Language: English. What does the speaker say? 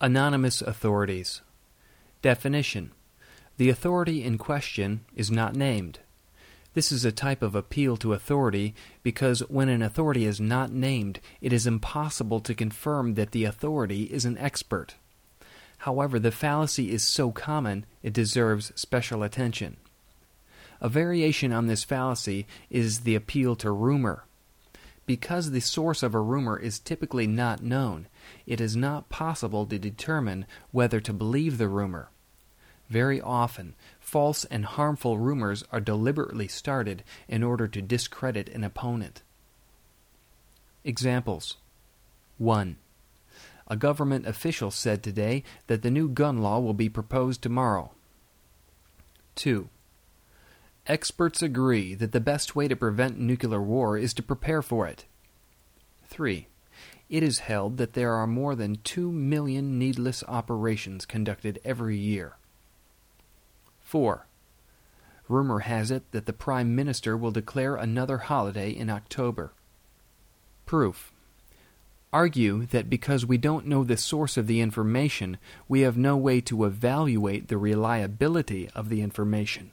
Anonymous authorities. Definition The authority in question is not named. This is a type of appeal to authority because when an authority is not named, it is impossible to confirm that the authority is an expert. However, the fallacy is so common it deserves special attention. A variation on this fallacy is the appeal to rumor. Because the source of a rumor is typically not known, it is not possible to determine whether to believe the rumor. Very often, false and harmful rumors are deliberately started in order to discredit an opponent. Examples 1. A government official said today that the new gun law will be proposed tomorrow. 2. Experts agree that the best way to prevent nuclear war is to prepare for it. 3. It is held that there are more than 2 million needless operations conducted every year. 4. Rumor has it that the Prime Minister will declare another holiday in October. Proof. Argue that because we don't know the source of the information, we have no way to evaluate the reliability of the information.